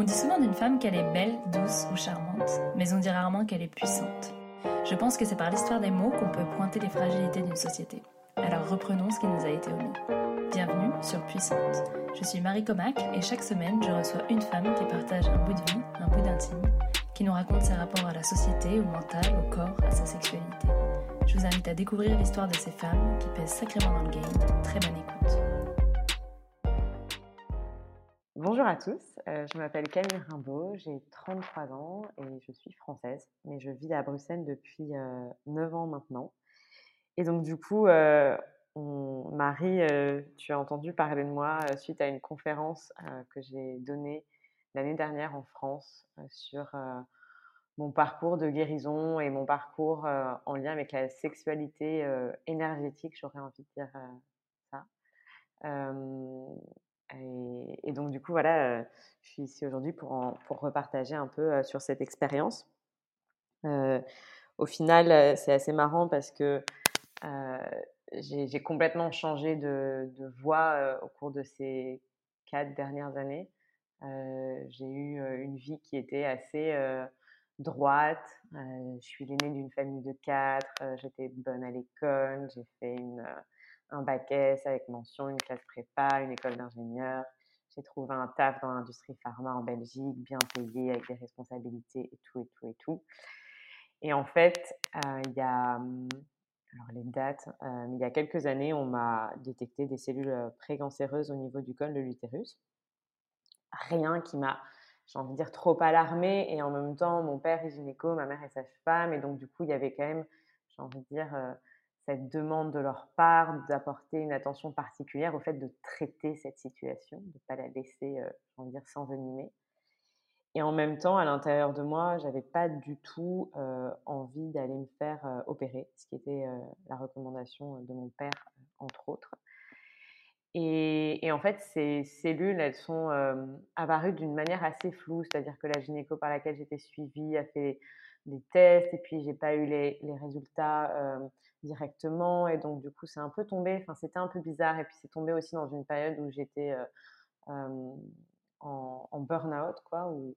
On dit souvent d'une femme qu'elle est belle, douce ou charmante, mais on dit rarement qu'elle est puissante. Je pense que c'est par l'histoire des mots qu'on peut pointer les fragilités d'une société. Alors reprenons ce qui nous a été omis. Bienvenue sur Puissante. Je suis Marie Comac et chaque semaine je reçois une femme qui partage un bout de vie, un bout d'intime, qui nous raconte ses rapports à la société, au mental, au corps, à sa sexualité. Je vous invite à découvrir l'histoire de ces femmes qui pèsent sacrément dans le game. Très bonne écoute. Bonjour à tous, euh, je m'appelle Camille Rimbaud, j'ai 33 ans et je suis française, mais je vis à Bruxelles depuis 9 euh, ans maintenant. Et donc du coup, euh, Marie, tu as entendu parler de moi suite à une conférence que j'ai donnée l'année dernière en France sur mon parcours de guérison et mon parcours en lien avec la sexualité énergétique, j'aurais envie de dire ça. Et, donc, du coup, voilà, je suis ici aujourd'hui pour, pour repartager un peu sur cette expérience. au final, c'est assez marrant parce que j'ai complètement changé de, de voie au cours de ces quatre dernières années. j'ai eu une vie qui était assez droite. je suis l'aînée d'une famille de quatre. J'étais bonne à l'école. J'ai fait une un bac S avec mention, une classe prépa, une école d'ingénieur. J'ai trouvé un taf dans l'industrie pharma en Belgique, bien payé, avec des responsabilités et tout, et tout, et tout. Et en fait, euh, il y a, hum, alors les dates, euh, il y a quelques années, on m'a détecté des cellules euh, précancéreuses au niveau du col de l'utérus. Rien qui m'a, j'ai envie de dire, trop alarmée. Et en même temps, mon père est gynéco, ma mère est sage-femme. Et donc, du coup, il y avait quand même, j'ai envie de dire, demande de leur part d'apporter une attention particulière au fait de traiter cette situation, de ne pas la laisser, euh, dire, s'envenimer. Et en même temps, à l'intérieur de moi, j'avais pas du tout euh, envie d'aller me faire euh, opérer, ce qui était la recommandation de mon père, entre autres. Et, et, en fait, ces cellules, elles sont apparues d'une manière assez floue, c'est-à-dire que la gynéco par laquelle j'étais suivie a fait des tests et puis j'ai pas eu les, les résultats directement. Et donc, du coup, c'est un peu tombé. Enfin, c'était un peu bizarre. Et puis, c'est tombé aussi dans une période où j'étais euh, euh, en, burn-out, quoi. Où,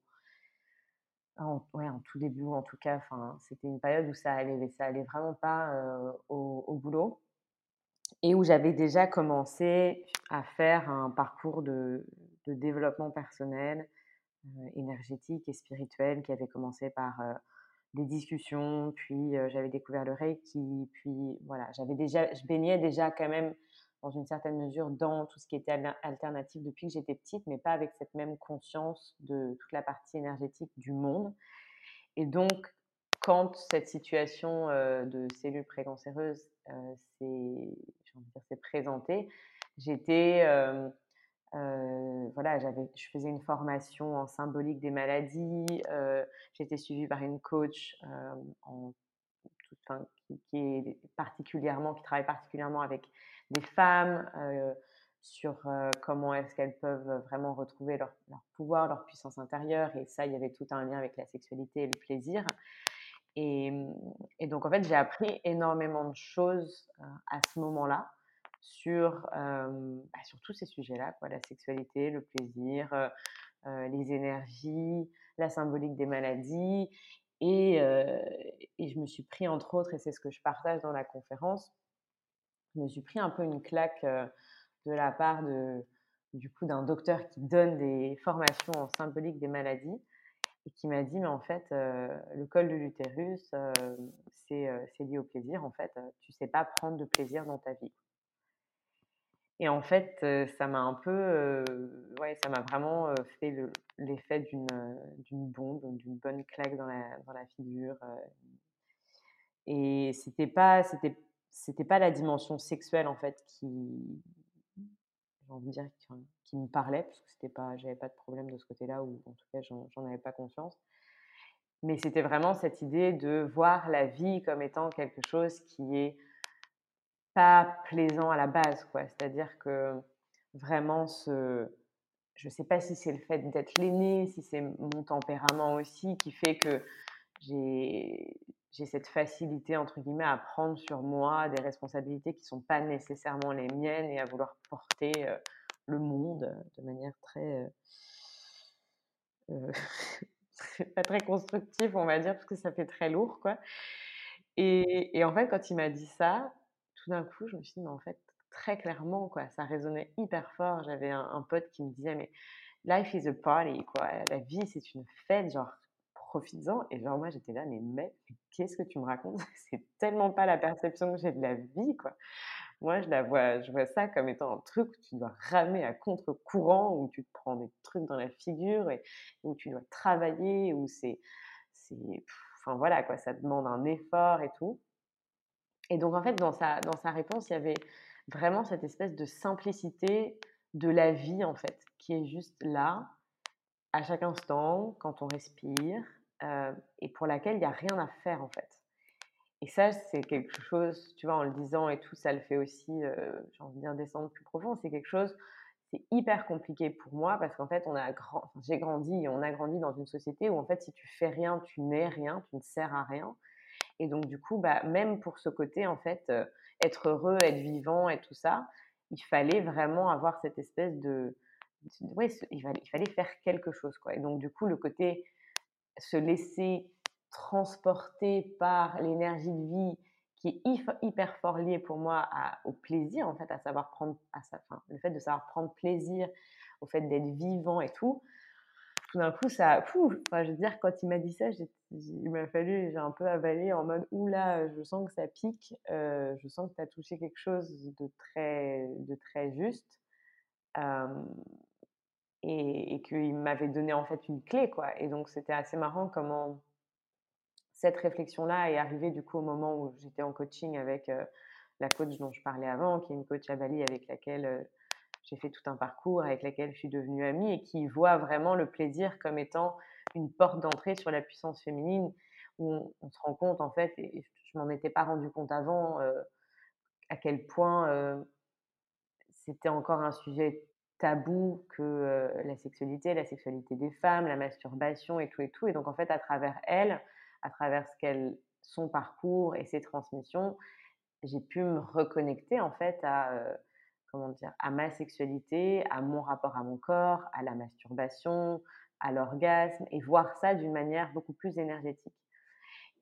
en, ouais, en tout début, en tout cas, enfin, c'était une période où ça allait, ça allait vraiment pas euh, au, au, boulot. Et où j'avais déjà commencé à faire un parcours de, de développement personnel, énergétique et spirituel qui avait commencé par des discussions, puis j'avais découvert le Reiki, puis voilà, j'avais déjà, je baignais déjà quand même dans une certaine mesure dans tout ce qui était alternatif depuis que j'étais petite, mais pas avec cette même conscience de toute la partie énergétique du monde. Et donc, quand cette situation de cellules précancéreuses s'est présentée, j'étais euh, voilà, j'avais, je faisais une formation en symbolique des maladies. Euh, j'étais suivie par une coach euh, en, qui, est particulièrement, qui travaille particulièrement avec des femmes sur comment est-ce qu'elles peuvent vraiment retrouver leur, pouvoir, leur puissance intérieure. Et ça, il y avait tout un lien avec la sexualité et le plaisir. Et donc, en fait, j'ai appris énormément de choses à ce moment-là sur, bah, sur tous ces sujets-là, la sexualité, le plaisir, les énergies, la symbolique des maladies. Et, et, je me suis pris, entre autres, et c'est ce que je partage dans la conférence, je me suis pris un peu une claque de la part de, du coup d'un docteur qui donne des formations en symbolique des maladies et qui m'a dit mais en fait le col de l'utérus c'est lié au plaisir en fait tu sais pas prendre de plaisir dans ta vie et en fait, ça m'a un peu, ouais, ça m'a vraiment fait l'effet d'une d'une bombe, d'une bonne claque dans la, dans la figure. et c'était pas, c'était, c'était pas la dimension sexuelle en fait qui, qui, me parlait, parce que c'était pas, j'avais pas de problème de ce côté-là, ou en tout cas, j'en avais pas conscience. Mais c'était vraiment cette idée de voir la vie comme étant quelque chose qui est pas plaisant à la base, quoi. C'est-à-dire que vraiment ce, je sais pas si c'est le fait d'être l'aîné, si c'est mon tempérament aussi qui fait que j'ai j'ai cette facilité entre guillemets à prendre sur moi des responsabilités qui sont pas nécessairement les miennes et à vouloir porter le monde de manière très pas très constructif, on va dire, parce que ça fait très lourd, quoi. Et, et en fait, quand il m'a dit ça, tout d'un coup, je me suis dit, mais en fait, très clairement, quoi, ça résonnait hyper fort. J'avais un, pote qui me disait, mais life is a party, quoi. La vie, c'est une fête, genre, profites-en. Et genre, moi, j'étais là, mais mec, qu'est-ce que tu me racontes? C'est tellement pas la perception que j'ai de la vie, quoi. Moi, je la vois, je vois ça comme étant un truc où tu dois ramer à contre-courant, où tu te prends des trucs dans la figure et où tu dois travailler, où c'est, c'est, enfin voilà quoi, ça demande un effort et tout. Et donc en fait, dans sa, dans sa réponse, il y avait vraiment cette espèce de simplicité de la vie en fait, qui est juste là, à chaque instant, quand on respire, euh, et pour laquelle il n'y a rien à faire en fait. Et ça, c'est quelque chose, tu vois, en le disant et tout, ça le fait aussi, euh, j'ai envie de descendre plus profond. C'est quelque chose, c'est hyper compliqué pour moi parce qu'en fait, on a grand, j'ai grandi, on a grandi dans une société où en fait, si tu fais rien, tu n'es rien, tu ne sers à rien. Et donc, du coup, bah, même pour ce côté, en fait, euh, être heureux, être vivant et tout ça, il fallait vraiment avoir cette espèce de. Oui, il fallait, faire quelque chose, quoi. Et donc, du coup, le côté se laisser transporté par l'énergie de vie qui est hyper fort liée pour moi au plaisir, en fait, à savoir prendre, à sa, fin, le fait de savoir prendre plaisir, au fait d'être vivant et tout. Tout d'un coup, ça, enfin, je veux dire, quand il m'a dit ça, il m'a fallu, j'ai un peu avalé en mode, oula, je sens que ça pique, euh, je sens que tu as touché quelque chose de très, de très juste. Et, et qu'il m'avait donné en fait une clé, quoi. Et donc, c'était assez marrant comment cette réflexion-là est arrivée du coup au moment où j'étais en coaching avec euh, la coach dont je parlais avant, qui est une coach à Bali avec laquelle euh, j'ai fait tout un parcours, avec laquelle je suis devenue amie et qui voit vraiment le plaisir comme étant une porte d'entrée sur la puissance féminine où on, se rend compte en fait, et je m'en étais pas rendu compte avant, euh, à quel point c'était encore un sujet tabou que la sexualité, la sexualité des femmes, la masturbation et tout et tout. Et donc en fait, à travers elle, à travers ce qu'elle, son parcours et ses transmissions, j'ai pu me reconnecter en fait à, euh, comment dire, à ma sexualité, à mon rapport à mon corps, à la masturbation, à l'orgasme et voir ça d'une manière beaucoup plus énergétique.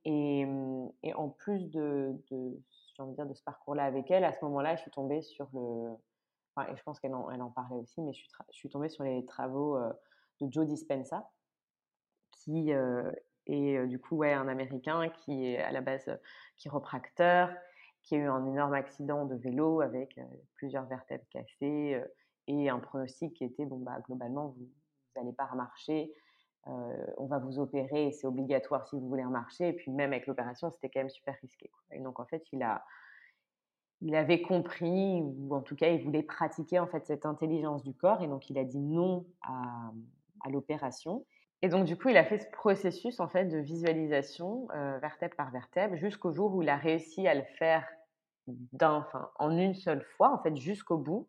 Et, mmh, et en plus de, de, envie de, dire, de ce parcours-là avec elle, à ce moment-là, je suis tombée sur le. Enfin, et je pense qu'elle en, elle en parlait aussi, mais je suis, je suis tombée sur les travaux euh, de Joe Dispenza, qui euh, et du coup, ouais, un Américain qui est à la base chiropracteur, qui a eu un énorme accident de vélo avec plusieurs vertèbres cassées et un pronostic qui était bon bah globalement vous n'allez pas remarcher, on va vous opérer c'est obligatoire si vous voulez remarcher. Et puis même avec l'opération c'était quand même super risqué et donc en fait il a il avait compris ou en tout cas il voulait pratiquer en fait cette intelligence du corps. Et donc il a dit non à, à l'opération et donc, du coup, il a fait ce processus en fait de visualisation euh, vertèbre par vertèbre jusqu'au jour où il a réussi à le faire en une seule fois, en fait, jusqu'au bout.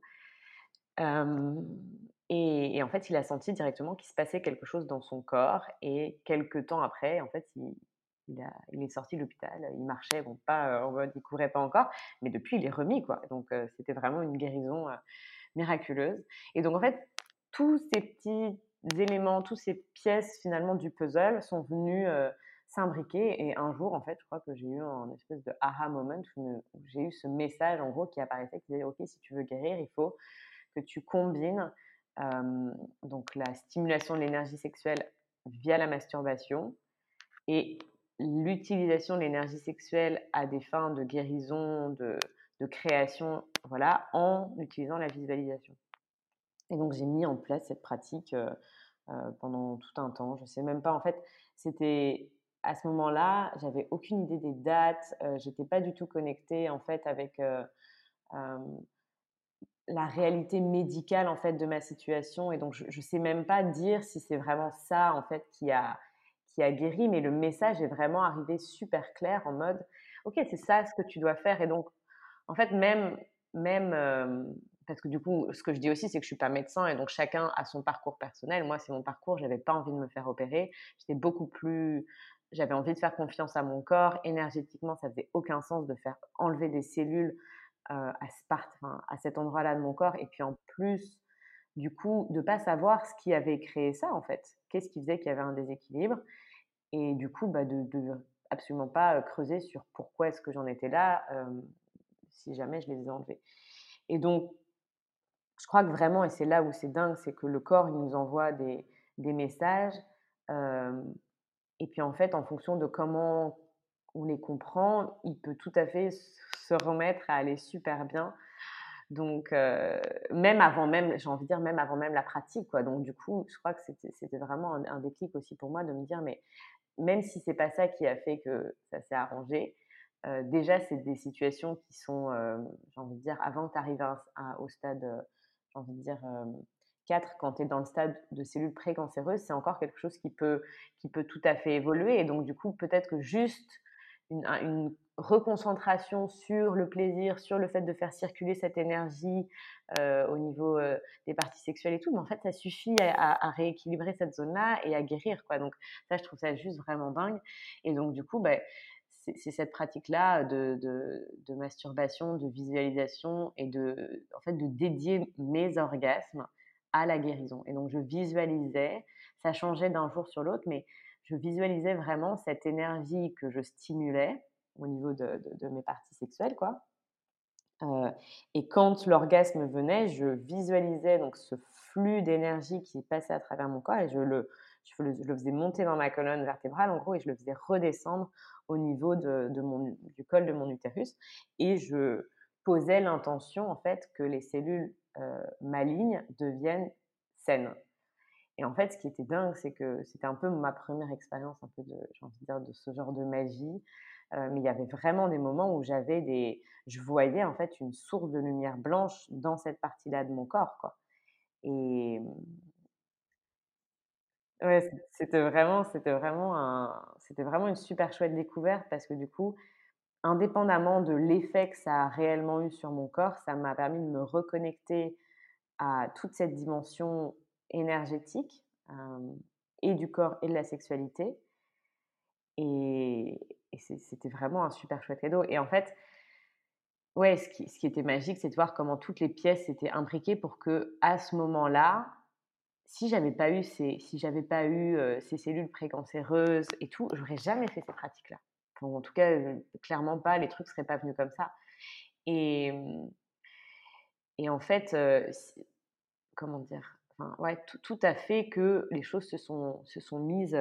et, en fait, il a senti directement qu'il se passait quelque chose dans son corps. Et quelques temps après, en fait, il, il, est sorti de l'hôpital. Il marchait, bon, pas euh, en il courait pas encore, mais depuis, il est remis, quoi. Donc, euh, c'était vraiment une guérison miraculeuse. Et donc, en fait, tous ces petits éléments, toutes ces pièces finalement du puzzle sont venues s'imbriquer. Et un jour, en fait, je crois que j'ai eu un espèce de aha moment où j'ai eu ce message en gros qui apparaissait qui disait Ok, si tu veux guérir, il faut que tu combines donc la stimulation de l'énergie sexuelle via la masturbation et l'utilisation de l'énergie sexuelle à des fins de guérison, de, de création, voilà, en utilisant la visualisation. Et donc, j'ai mis en place cette pratique pendant tout un temps. Je ne sais même pas, en fait, c'était à ce moment-là, j'avais aucune idée des dates, j'étais pas du tout connectée, en fait, avec la réalité médicale, en fait, de ma situation. Et donc, je ne sais même pas dire si c'est vraiment ça, en fait, qui a, qui a guéri, mais le message est vraiment arrivé super clair en mode, OK, c'est ça ce que tu dois faire. Et donc, en fait, même, même parce que du coup, ce que je dis aussi, c'est que je suis pas médecin et donc chacun a son parcours personnel. Moi, c'est mon parcours. J'avais pas envie de me faire opérer. J'étais beaucoup plus. J'avais envie de faire confiance à mon corps. Énergétiquement, ça faisait aucun sens de faire enlever des cellules euh, à, à cet endroit-là de mon corps. Et puis en plus, du coup, de pas savoir ce qui avait créé ça, en fait. Qu'est-ce qui faisait qu'il y avait un déséquilibre? Et du coup, bah, de, de absolument pas creuser sur pourquoi est-ce que j'en étais là si jamais je les ai enlevés. Et donc, je crois que vraiment, et c'est là où c'est dingue, c'est que le corps, il nous envoie des, messages. et puis en fait, en fonction de comment on les comprend, il peut tout à fait se remettre à aller super bien. Donc, même avant même, j'ai envie de dire, même avant même la pratique, quoi. Donc, du coup, je crois que c'était vraiment un, déclic aussi pour moi de me dire, mais même si c'est pas ça qui a fait que ça s'est arrangé, déjà, c'est des situations qui sont, j'ai envie de dire, avant arrives au stade, j'ai envie de dire, 4, quand tu es dans le stade de cellules précancéreuses, c'est encore quelque chose qui peut, qui peut tout à fait évoluer. Et donc, du coup, peut-être que juste une, reconcentration sur le plaisir, sur le fait de faire circuler cette énergie au niveau des parties sexuelles et tout, mais en fait, ça suffit à, rééquilibrer cette zone-là et à guérir. Donc, ça, je trouve ça juste vraiment dingue. Et donc, du coup, bah, c'est cette pratique-là de, de, masturbation, de visualisation et de, en fait, de dédier mes orgasmes à la guérison. Et donc, je visualisais, ça changeait d'un jour sur l'autre, mais je visualisais vraiment cette énergie que je stimulais au niveau de, de mes parties sexuelles, quoi. Euh, et quand l'orgasme venait, je visualisais donc ce flux d'énergie qui passait à travers mon corps et je le, je le, faisais monter dans ma colonne vertébrale en gros et je le faisais redescendre au niveau de, mon, du col de mon utérus et je posais l'intention en fait que les cellules euh, malignes deviennent saines. Et en fait, ce qui était dingue, c'est que c'était un peu ma première expérience un peu de, envie de dire, de ce genre de magie. Euh, mais il y avait vraiment des moments où j'avais des, je voyais en fait une source de lumière blanche dans cette partie-là de mon corps, quoi. Et Ouais, c'était vraiment, c'était vraiment un, c'était vraiment une super chouette découverte parce que du coup, indépendamment de l'effet que ça a réellement eu sur mon corps, ça m'a permis de me reconnecter à toute cette dimension énergétique et du corps et de la sexualité. Et, c'était vraiment un super chouette cadeau. Et en fait, ouais, ce qui, ce qui était magique, c'est de voir comment toutes les pièces étaient imbriquées pour que à ce moment-là, si j'avais pas eu ces, si j'avais pas eu ces cellules précancéreuses et tout, j'aurais jamais fait ces pratiques-là. en tout cas, clairement pas. Les trucs seraient pas venus comme ça. Et, mmh, et en fait, comment dire ouais, tout, à fait que les choses se sont, se sont mises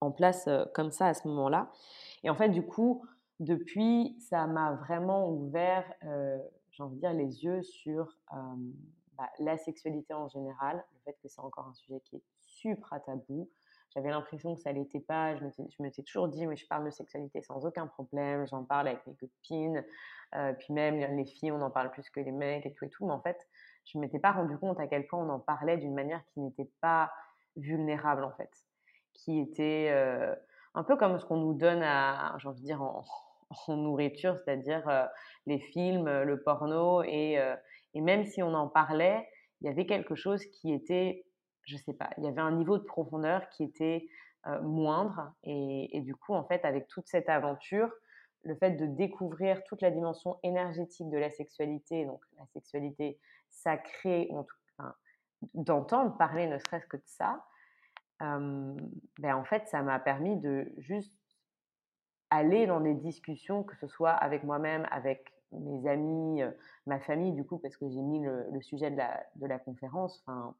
en place comme ça à ce moment-là. Et en fait, du coup, depuis, ça m'a vraiment ouvert, j'ai envie de dire, les yeux sur bah, la sexualité en général, le fait que c'est encore un sujet qui est super tabou. J'avais l'impression que ça l'était pas. Je me suis toujours dit, mais je parle de sexualité sans aucun problème. J'en parle avec mes copines. Euh, puis même les filles, on en parle plus que les mecs et tout et tout. Mais en fait, je ne m'étais pas rendu compte à quel point on en parlait d'une manière qui n'était pas vulnérable en fait, qui était euh, un peu comme ce qu'on nous donne à, j'ai envie de dire en, nourriture, c'est-à-dire euh, les films, le porno et et même si on en parlait, il y avait quelque chose qui était, je sais pas, il y avait un niveau de profondeur qui était moindre. Et, du coup, en fait, avec toute cette aventure, le fait de découvrir toute la dimension énergétique de la sexualité, donc la sexualité sacrée, d'entendre parler ne serait-ce que de ça, ben en fait, ça m'a permis de juste aller dans des discussions, que ce soit avec moi-même, avec mes amis, ma famille, du coup, parce que j'ai mis le, sujet de la, de la conférence. Enfin,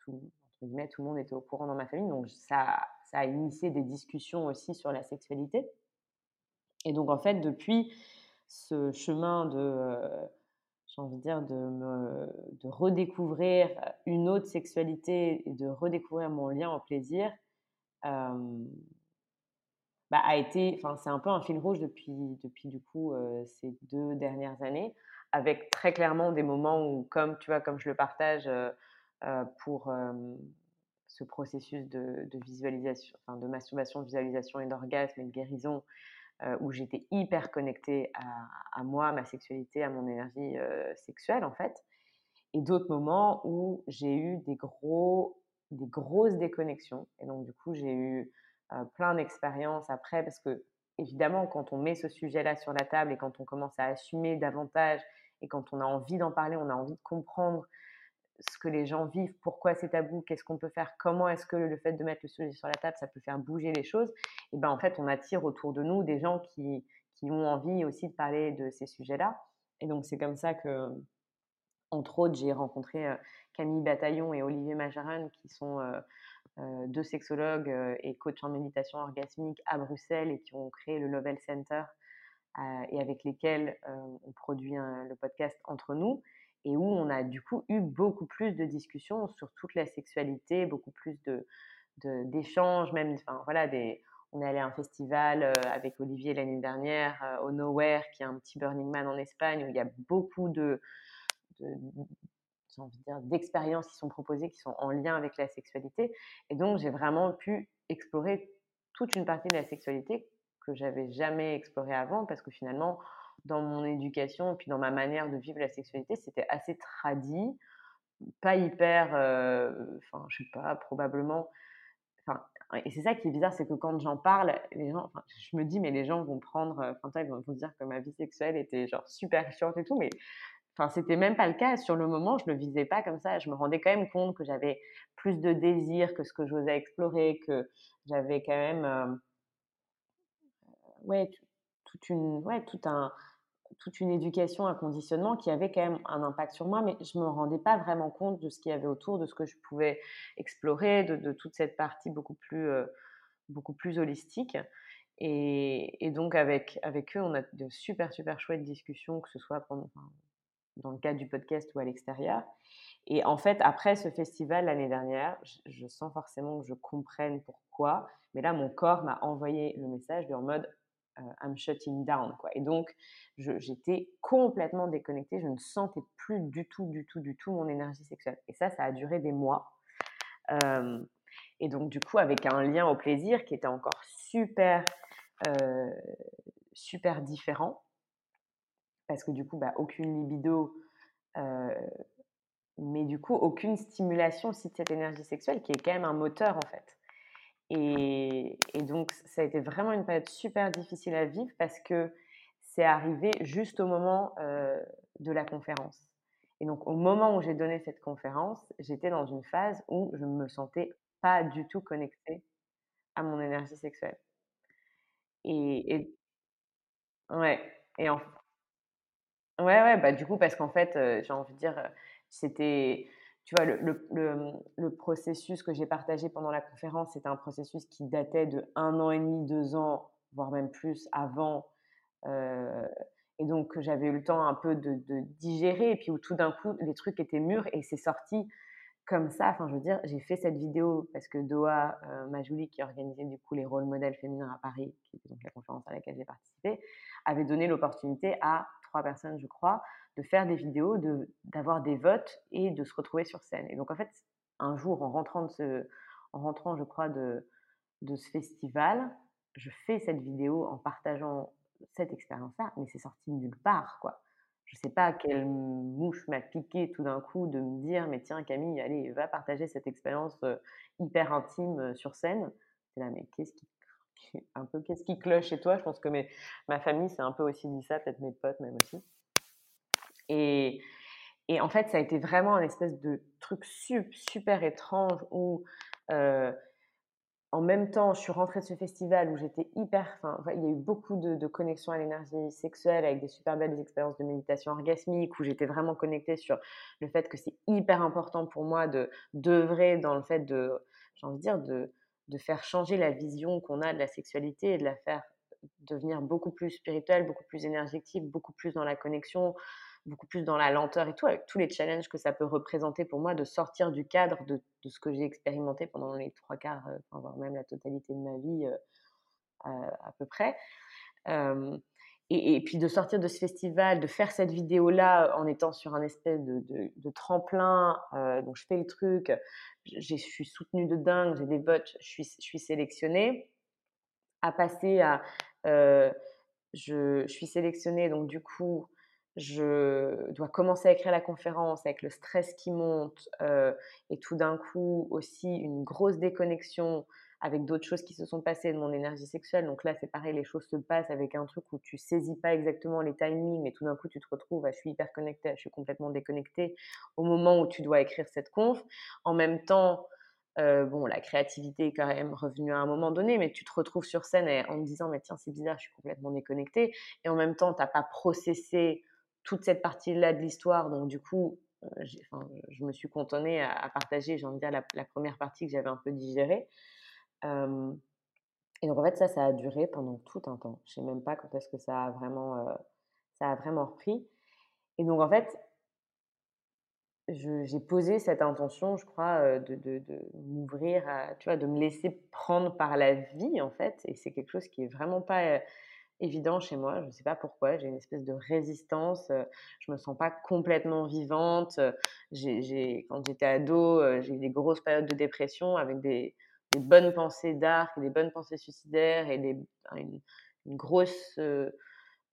tout, tout le monde était au courant dans ma famille. Donc, ça, ça a initié des discussions aussi sur la sexualité. Et donc, en fait, depuis ce chemin de, j'ai envie de dire, de, me, de redécouvrir une autre sexualité et de redécouvrir mon lien au plaisir, bah, a été, enfin, c'est un peu un fil rouge depuis, depuis du coup ces deux dernières années, avec très clairement des moments où, comme tu vois, comme je le partage pour ce processus de, de, visualisation, enfin, de masturbation, visualisation et d'orgasme et de guérison, où j'étais hyper connectée à, à, moi, à ma sexualité, à mon énergie sexuelle en fait, et d'autres moments où j'ai eu des gros, des grosses déconnexions, et donc du coup j'ai eu euh, plein d'expériences après, parce que évidemment, quand on met ce sujet-là sur la table et quand on commence à assumer davantage et quand on a envie d'en parler, on a envie de comprendre ce que les gens vivent, pourquoi c'est tabou, qu'est-ce qu'on peut faire, comment est-ce que le fait de mettre le sujet sur la table, ça peut faire bouger les choses, et ben en fait, on attire autour de nous des gens qui, qui ont envie aussi de parler de ces sujets-là. Et donc, c'est comme ça que, entre autres, j'ai rencontré Camille Bataillon et Olivier Majaran, qui sont deux sexologues et coachs en méditation orgasmique à Bruxelles et qui ont créé le Lovell Center et avec lesquels on produit le podcast entre nous et où on a du coup eu beaucoup plus de discussions sur toute la sexualité, beaucoup plus de d'échanges, même, enfin voilà, des, on est allé à un festival avec Olivier l'année dernière au Nowhere, qui est un petit Burning Man en Espagne, où il y a beaucoup de, d'expériences qui sont proposées, qui sont en lien avec la sexualité. Et donc, j'ai vraiment pu explorer toute une partie de la sexualité que j'avais jamais explorée avant, parce que finalement, dans mon éducation puis dans ma manière de vivre la sexualité, c'était assez tradit, pas hyper, enfin, je sais pas, probablement. Enfin, et c'est ça qui est bizarre, c'est que quand j'en parle, les gens, je me dis, mais les gens vont prendre, enfin, ils vont dire que ma vie sexuelle était genre super chiante et tout, mais Enfin, c'était même pas le cas. Sur le moment, je le visais pas comme ça. Je me rendais quand même compte que j'avais plus de désir que ce que j'osais explorer, que j'avais quand même, euh, ouais, toute une, ouais, tout un, toute une éducation, un conditionnement qui avait quand même un impact sur moi, mais je me rendais pas vraiment compte de ce qu'il y avait autour, de ce que je pouvais explorer, de, toute cette partie beaucoup plus, euh, beaucoup plus holistique. Et, et, donc avec, avec eux, on a de super, super chouettes discussions, que ce soit pendant, dans le cadre du podcast ou à l'extérieur. Et en fait, après ce festival l'année dernière, je, sens forcément que je comprenne pourquoi. Mais là, mon corps m'a envoyé le message en mode euh, I'm shutting down. Quoi. Et donc, j'étais complètement déconnectée. Je ne sentais plus du tout, du tout, du tout mon énergie sexuelle. Et ça, ça a duré des mois. Euh, et donc, du coup, avec un lien au plaisir qui était encore super, euh, super différent parce que du coup, bah, aucune libido, mais du coup, aucune stimulation aussi de cette énergie sexuelle qui est quand même un moteur en fait. Et, donc, ça a été vraiment une période super difficile à vivre parce que c'est arrivé juste au moment de la conférence. Et donc, au moment où j'ai donné cette conférence, j'étais dans une phase où je ne me sentais pas du tout connectée à mon énergie sexuelle. Et, et ouais, et en, Ouais, ouais, bah, du coup, parce qu'en fait, j'ai envie de dire, c'était, tu vois, le, le, le, processus que j'ai partagé pendant la conférence, c'était un processus qui datait de un an et demi, deux ans, voire même plus avant. et donc, j'avais eu le temps un peu de, de, digérer, et puis où tout d'un coup, les trucs étaient mûrs, et c'est sorti comme ça. Enfin, je veux dire, j'ai fait cette vidéo parce que Doha Majouli, qui organisait du coup les rôles modèles féminins à Paris, qui était donc la conférence à laquelle j'ai participé, avait donné l'opportunité à trois personnes, je crois, de faire des vidéos, d'avoir des votes et de se retrouver sur scène. Et donc, en fait, un jour, en rentrant, de ce, en rentrant je crois, de, de ce festival, je fais cette vidéo en partageant cette expérience-là, mais c'est sorti de nulle part, quoi. Je sais pas quelle mouche m'a piqué tout d'un coup de me dire, mais tiens Camille, allez, va partager cette expérience euh, hyper intime euh, sur scène. C'est là, mais qu'est-ce qui un peu qu'est-ce qui cloche chez toi? Je pense que mes, ma famille c'est un peu aussi dit ça, peut-être mes potes même aussi. Et, et, en fait, ça a été vraiment un espèce de truc super, étrange où, euh, en même temps, je suis rentrée de ce festival où j'étais hyper. Enfin, il y a eu beaucoup de, de connexions à l'énergie sexuelle avec des super belles expériences de méditation orgasmique où j'étais vraiment connectée sur le fait que c'est hyper important pour moi de d'œuvrer dans le fait de, j'ai envie de dire, de de faire changer la vision qu'on a de la sexualité et de la faire devenir beaucoup plus spirituelle, beaucoup plus énergétique, beaucoup plus dans la connexion, beaucoup plus dans la lenteur et tout, avec tous les challenges que ça peut représenter pour moi de sortir du cadre de, ce que j'ai expérimenté pendant les trois quarts, euh, voire même la totalité de ma vie euh, à, peu près. Et, puis de sortir de ce festival, de faire cette vidéo-là en étant sur un espèce de, tremplin, euh, donc je fais le truc, je suis soutenue de dingue, j'ai des votes, je suis, je sélectionnée, à passer à... Euh, je, suis sélectionnée, donc du coup, je dois commencer à écrire la conférence avec le stress qui monte euh, et tout d'un coup aussi une grosse déconnexion avec d'autres choses qui se sont passées de mon énergie sexuelle. Donc là, c'est pareil, les choses se passent avec un truc où tu saisis pas exactement les timings, mais tout d'un coup, tu te retrouves, je suis hyper connectée, je suis complètement déconnectée au moment où tu dois écrire cette conf. En même temps, euh, bon, la créativité est quand même revenue à un moment donné, mais tu te retrouves sur scène en te disant, mais tiens, c'est bizarre, je suis complètement déconnectée. Et en même temps, tu n'as pas processé toute cette partie-là de l'histoire. Donc, du coup, euh, je me suis contonnée à, partager, j'ai envie de dire, la, première partie que j'avais un peu digérée. Et donc, en fait, ça, ça a duré pendant tout un temps. Je ne sais même pas quand est-ce que ça a vraiment, ça a vraiment repris. Et donc, en fait, j'ai posé cette intention, je crois, de, m'ouvrir, tu vois, de me laisser prendre par la vie, en fait. Et c'est quelque chose qui est vraiment pas évident chez moi. Je ne sais pas pourquoi. J'ai une espèce de résistance. Je me sens pas complètement vivante. J'ai, quand j'étais ado, j'ai eu des grosses périodes de dépression avec des, des bonnes pensées d'arc, des bonnes pensées suicidaires et des, une, une, grosse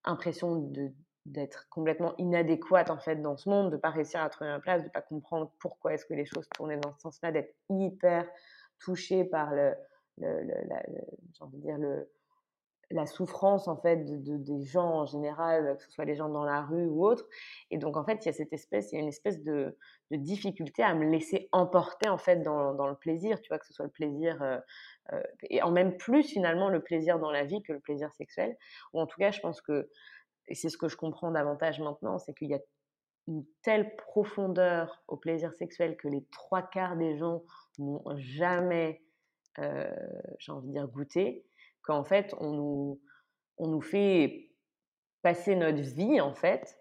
impression de d'être complètement inadéquate en fait dans ce monde, de pas réussir à trouver ma place, de pas comprendre pourquoi est-ce que les choses tournaient dans ce sens-là, d'être hyper touchée par le, le, le, dire le, la souffrance en fait de, des gens en général, que ce soit les gens dans la rue ou autres. Et donc en fait, il y a cette espèce, il y a une espèce de, de difficulté à me laisser emporter en fait dans, dans, le plaisir, tu vois, que ce soit le plaisir euh, euh, et en même plus finalement le plaisir dans la vie que le plaisir sexuel. Ou en tout cas, je pense que et c'est ce que je comprends davantage maintenant, c'est qu'il y a une telle profondeur au plaisir sexuel que les trois quarts des gens n'ont jamais, euh, j'ai envie de dire, goûté, qu'en fait, on nous, on nous fait passer notre vie, en fait,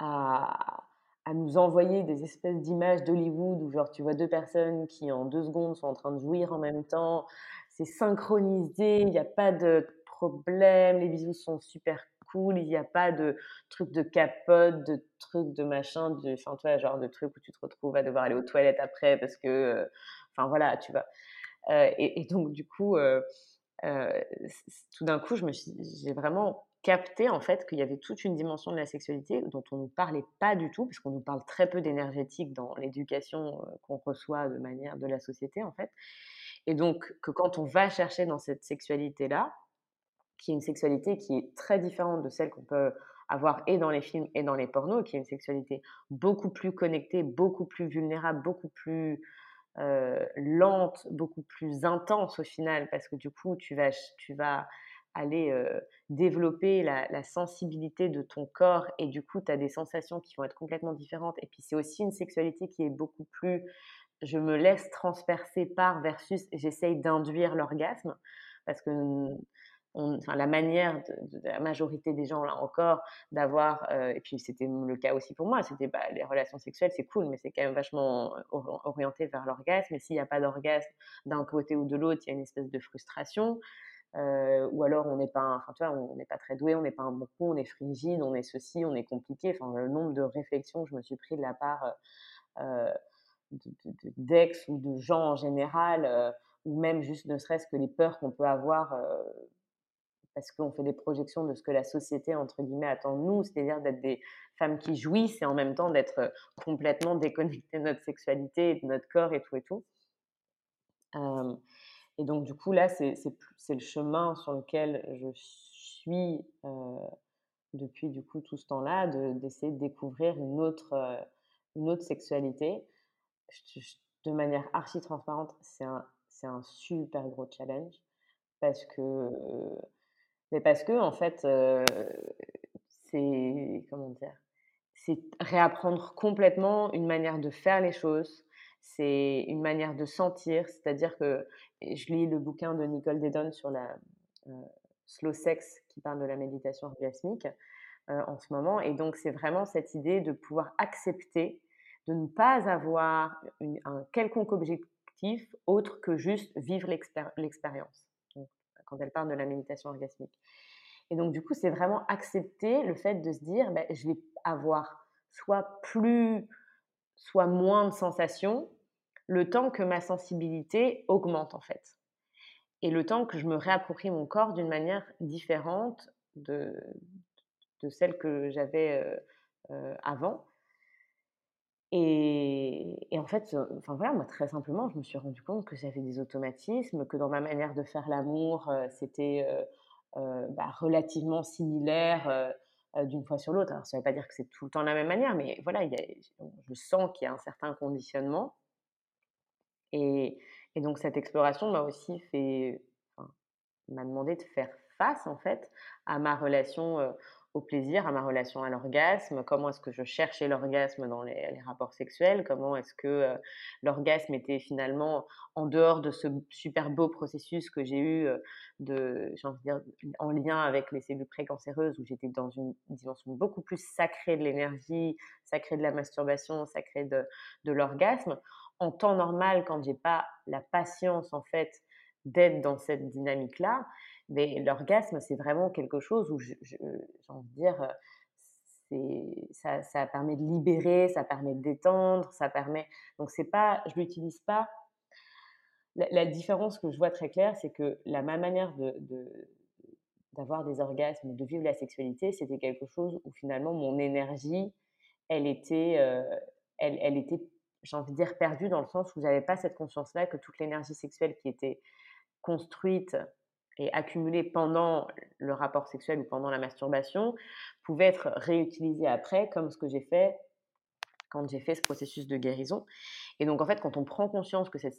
à, à nous envoyer des espèces d'images d'Hollywood où, genre, tu vois deux personnes qui, en deux secondes, sont en train de jouir en même temps, c'est synchronisé, il n'y a pas de problème, les bisous sont super cool, il n'y a pas de trucs de capote, de trucs de machin, de, enfin, toi, genre de trucs où tu te retrouves à devoir aller aux toilettes après parce que, euh, enfin voilà, tu vois. Euh, et, donc, du coup, euh, tout d'un coup, je me j'ai vraiment capté en fait qu'il y avait toute une dimension de la sexualité dont on ne parlait pas du tout, parce qu'on nous parle très peu d'énergétique dans l'éducation qu'on reçoit de manière de la société en fait. Et donc que quand on va chercher dans cette sexualité-là, qui est une sexualité qui est très différente de celle qu'on peut avoir et dans les films et dans les pornos, qui est une sexualité beaucoup plus connectée, beaucoup plus vulnérable, beaucoup plus euh, lente, beaucoup plus intense au final, parce que du coup, tu vas, tu vas aller euh, développer la, la, sensibilité de ton corps et du coup, tu as des sensations qui vont être complètement différentes. Et puis, c'est aussi une sexualité qui est beaucoup plus, je me laisse transpercer par versus j'essaye d'induire l'orgasme, parce que enfin, la manière de, la majorité des gens, là encore, d'avoir, euh, et puis c'était le cas aussi pour moi, c'était bah, les relations sexuelles, c'est cool, mais c'est quand même vachement euh, orienté vers l'orgasme. Et s'il n'y a pas d'orgasme d'un côté ou de l'autre, il y a une espèce de frustration. Euh, ou alors on n'est pas, enfin pas très doué, on n'est pas un bon coup, on est frigide, on est ceci, on est compliqué. Enfin, le nombre de réflexions que je me suis pris de la part d'ex ou de gens en général, ou même juste ne serait-ce que les peurs qu'on peut avoir parce qu'on fait des projections de ce que la société, entre guillemets, attend de nous, c'est-à-dire d'être des femmes qui jouissent et en même temps d'être euh, complètement déconnectées de notre sexualité et de notre corps et tout et tout. et donc, du coup, là, c'est le chemin sur lequel je suis euh, depuis, du coup, tout ce temps-là, d'essayer de, découvrir une autre, euh, une autre sexualité. de manière archi transparente, c'est un, un super gros challenge parce que mais parce que, en fait, c'est. Comment dire C'est réapprendre complètement une manière de faire les choses. C'est une manière de sentir. C'est-à-dire que je lis le bouquin de Nicole Dedon sur la slow sex qui parle de la méditation orgasmique en ce moment. Et donc, c'est vraiment cette idée de pouvoir accepter de ne pas avoir un quelconque objectif autre que juste vivre l'expérience quand elle parle de la méditation orgasmique. Et donc, du coup, c'est vraiment accepter le fait de se dire, ben, je vais avoir soit plus, soit moins de sensations, le temps que ma sensibilité augmente, en fait. Et le temps que je me réapproprie mon corps d'une manière différente de, celle que j'avais euh, euh, avant. Et, en fait, enfin voilà, moi très simplement, je me suis rendu compte que j'avais des automatismes, que dans ma manière de faire l'amour, c'était bah, relativement similaire d'une fois sur l'autre. Alors ça ne veut pas dire que c'est tout le temps la même manière, mais voilà, je sens qu'il y a un certain conditionnement. Et, donc cette exploration m'a aussi fait, m'a demandé de faire face en fait à ma relation au plaisir, à ma relation à l'orgasme, comment est-ce que je cherchais l'orgasme dans les, rapports sexuels, comment est-ce que euh, l'orgasme était finalement en dehors de ce super beau processus que j'ai eu euh, de, dire, en lien avec les cellules précancéreuses, où j'étais dans une dimension beaucoup plus sacrée de l'énergie, sacrée de la masturbation, sacrée de, de l'orgasme. En temps normal, quand j'ai pas la patience en fait d'être dans cette dynamique-là, mais l'orgasme, c'est vraiment quelque chose où, j'ai envie de dire, ça, ça, permet de libérer, ça permet de détendre, ça permet. Donc, c'est pas, je l'utilise pas. La, différence que je vois très claire, c'est que la ma manière de, d'avoir des orgasmes, de vivre la sexualité, c'était quelque chose où finalement mon énergie, elle était, elle, elle était, j'ai envie de dire, perdue dans le sens où j'avais pas cette conscience-là que toute l'énergie sexuelle qui était construite et accumulée pendant le rapport sexuel ou pendant la masturbation pouvait être réutilisée après, comme ce que j'ai fait quand j'ai fait ce processus de guérison. Et donc, en fait, quand on prend conscience que cette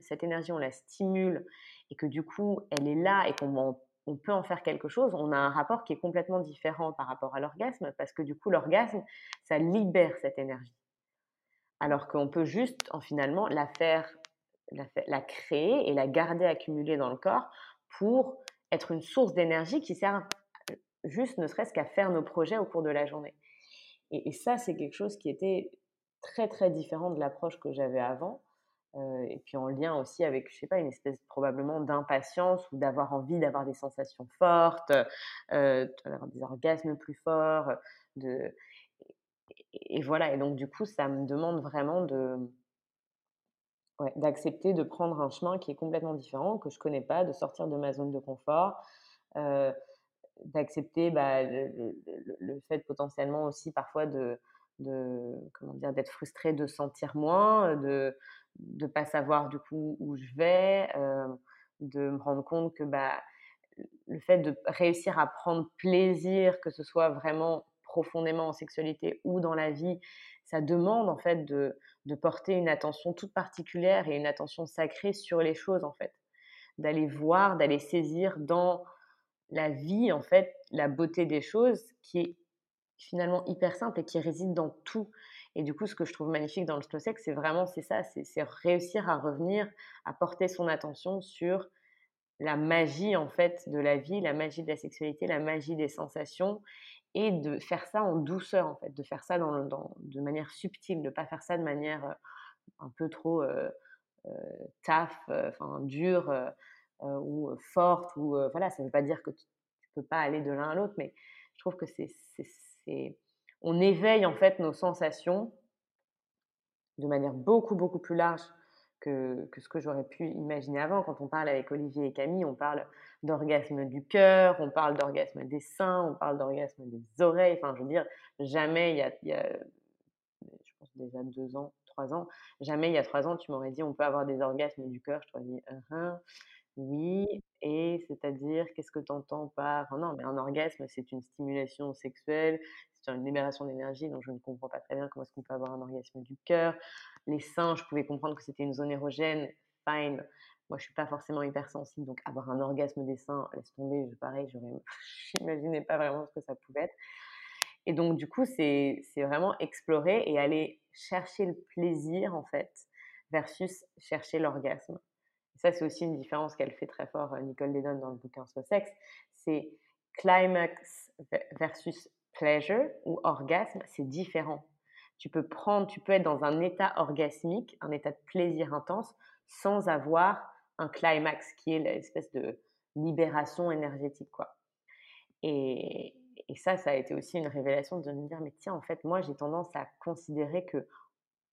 cette énergie on la stimule et que du coup, elle est là et qu'on on peut en faire quelque chose, on a un rapport qui est complètement différent par rapport à l'orgasme, parce que du coup, l'orgasme, ça libère cette énergie. Alors qu'on peut juste, en finalement, la faire, la créer et la garder accumulée dans le corps pour être une source d'énergie qui sert juste ne serait-ce qu'à faire nos projets au cours de la journée. Et, ça, c'est quelque chose qui était très très différent de l'approche que j'avais avant. Euh, et puis en lien aussi avec, je sais pas, une espèce probablement d'impatience ou d'avoir envie d'avoir des sensations fortes, euh, des orgasmes plus forts. De... et, voilà, et donc du coup, ça me demande vraiment de, d'accepter de prendre un chemin qui est complètement différent, que je connais pas, de sortir de ma zone de confort, euh, d'accepter bah, le, fait potentiellement aussi parfois de, comment dire d'être frustré, de sentir moins, de ne pas savoir du coup où je vais, euh, de me rendre compte que bah, le fait de réussir à prendre plaisir, que ce soit vraiment profondément en sexualité ou dans la vie, ça demande en fait de, porter une attention toute particulière et une attention sacrée sur les choses en fait, d'aller voir, d'aller saisir dans la vie en fait la beauté des choses qui est finalement hyper simple et qui réside dans tout. Et du coup, ce que je trouve magnifique dans le slow sex, c'est vraiment c'est ça, c'est réussir à revenir, à porter son attention sur la magie en fait de la vie, la magie de la sexualité, la magie des sensations et de faire ça en douceur en fait, de faire ça dans, de manière subtile, de pas faire ça de manière euh, un peu trop euh, euh taf, euh, enfin dure ou forte ou voilà, ça ne veut pas dire que tu, ne peux pas aller de l'un à l'autre, mais je trouve que c'est, on éveille en fait nos sensations de manière beaucoup beaucoup plus large que, ce que j'aurais pu imaginer avant. Quand on parle avec Olivier et Camille, on parle d'orgasme du cœur, on parle d'orgasme des seins, on parle d'orgasme des oreilles. Enfin, je veux dire, jamais il y a, je pense déjà deux ans, trois ans, jamais il y a trois ans, tu m'aurais dit on peut avoir des orgasmes du cœur. Je t'aurais dit, uh oui, et c'est-à-dire, qu'est-ce que tu entends par... non, mais un orgasme, c'est une stimulation sexuelle, c'est une libération d'énergie, donc je ne comprends pas très bien comment est-ce qu'on peut avoir un orgasme du cœur. Les seins, je pouvais comprendre que c'était une zone érogène, fine. Moi, je suis pas forcément hypersensible, donc avoir un orgasme des seins, laisse tomber, je, pareil, pas vraiment ce que ça pouvait être. Et donc, du coup, c'est vraiment explorer et aller chercher le plaisir, en fait, versus chercher l'orgasme. Ça, c'est aussi une différence qu'elle fait très fort, euh, Nicole Dedon, dans le bouquin sur sexe. C'est climax versus pleasure ou orgasme, c'est différent. Tu peux prendre, tu peux être dans un état orgasmique, un état de plaisir intense, sans avoir un climax qui est l'espèce de libération énergétique, quoi. Et, et ça, ça a été aussi une révélation de me dire, mais tiens, en fait, moi, j'ai tendance à considérer que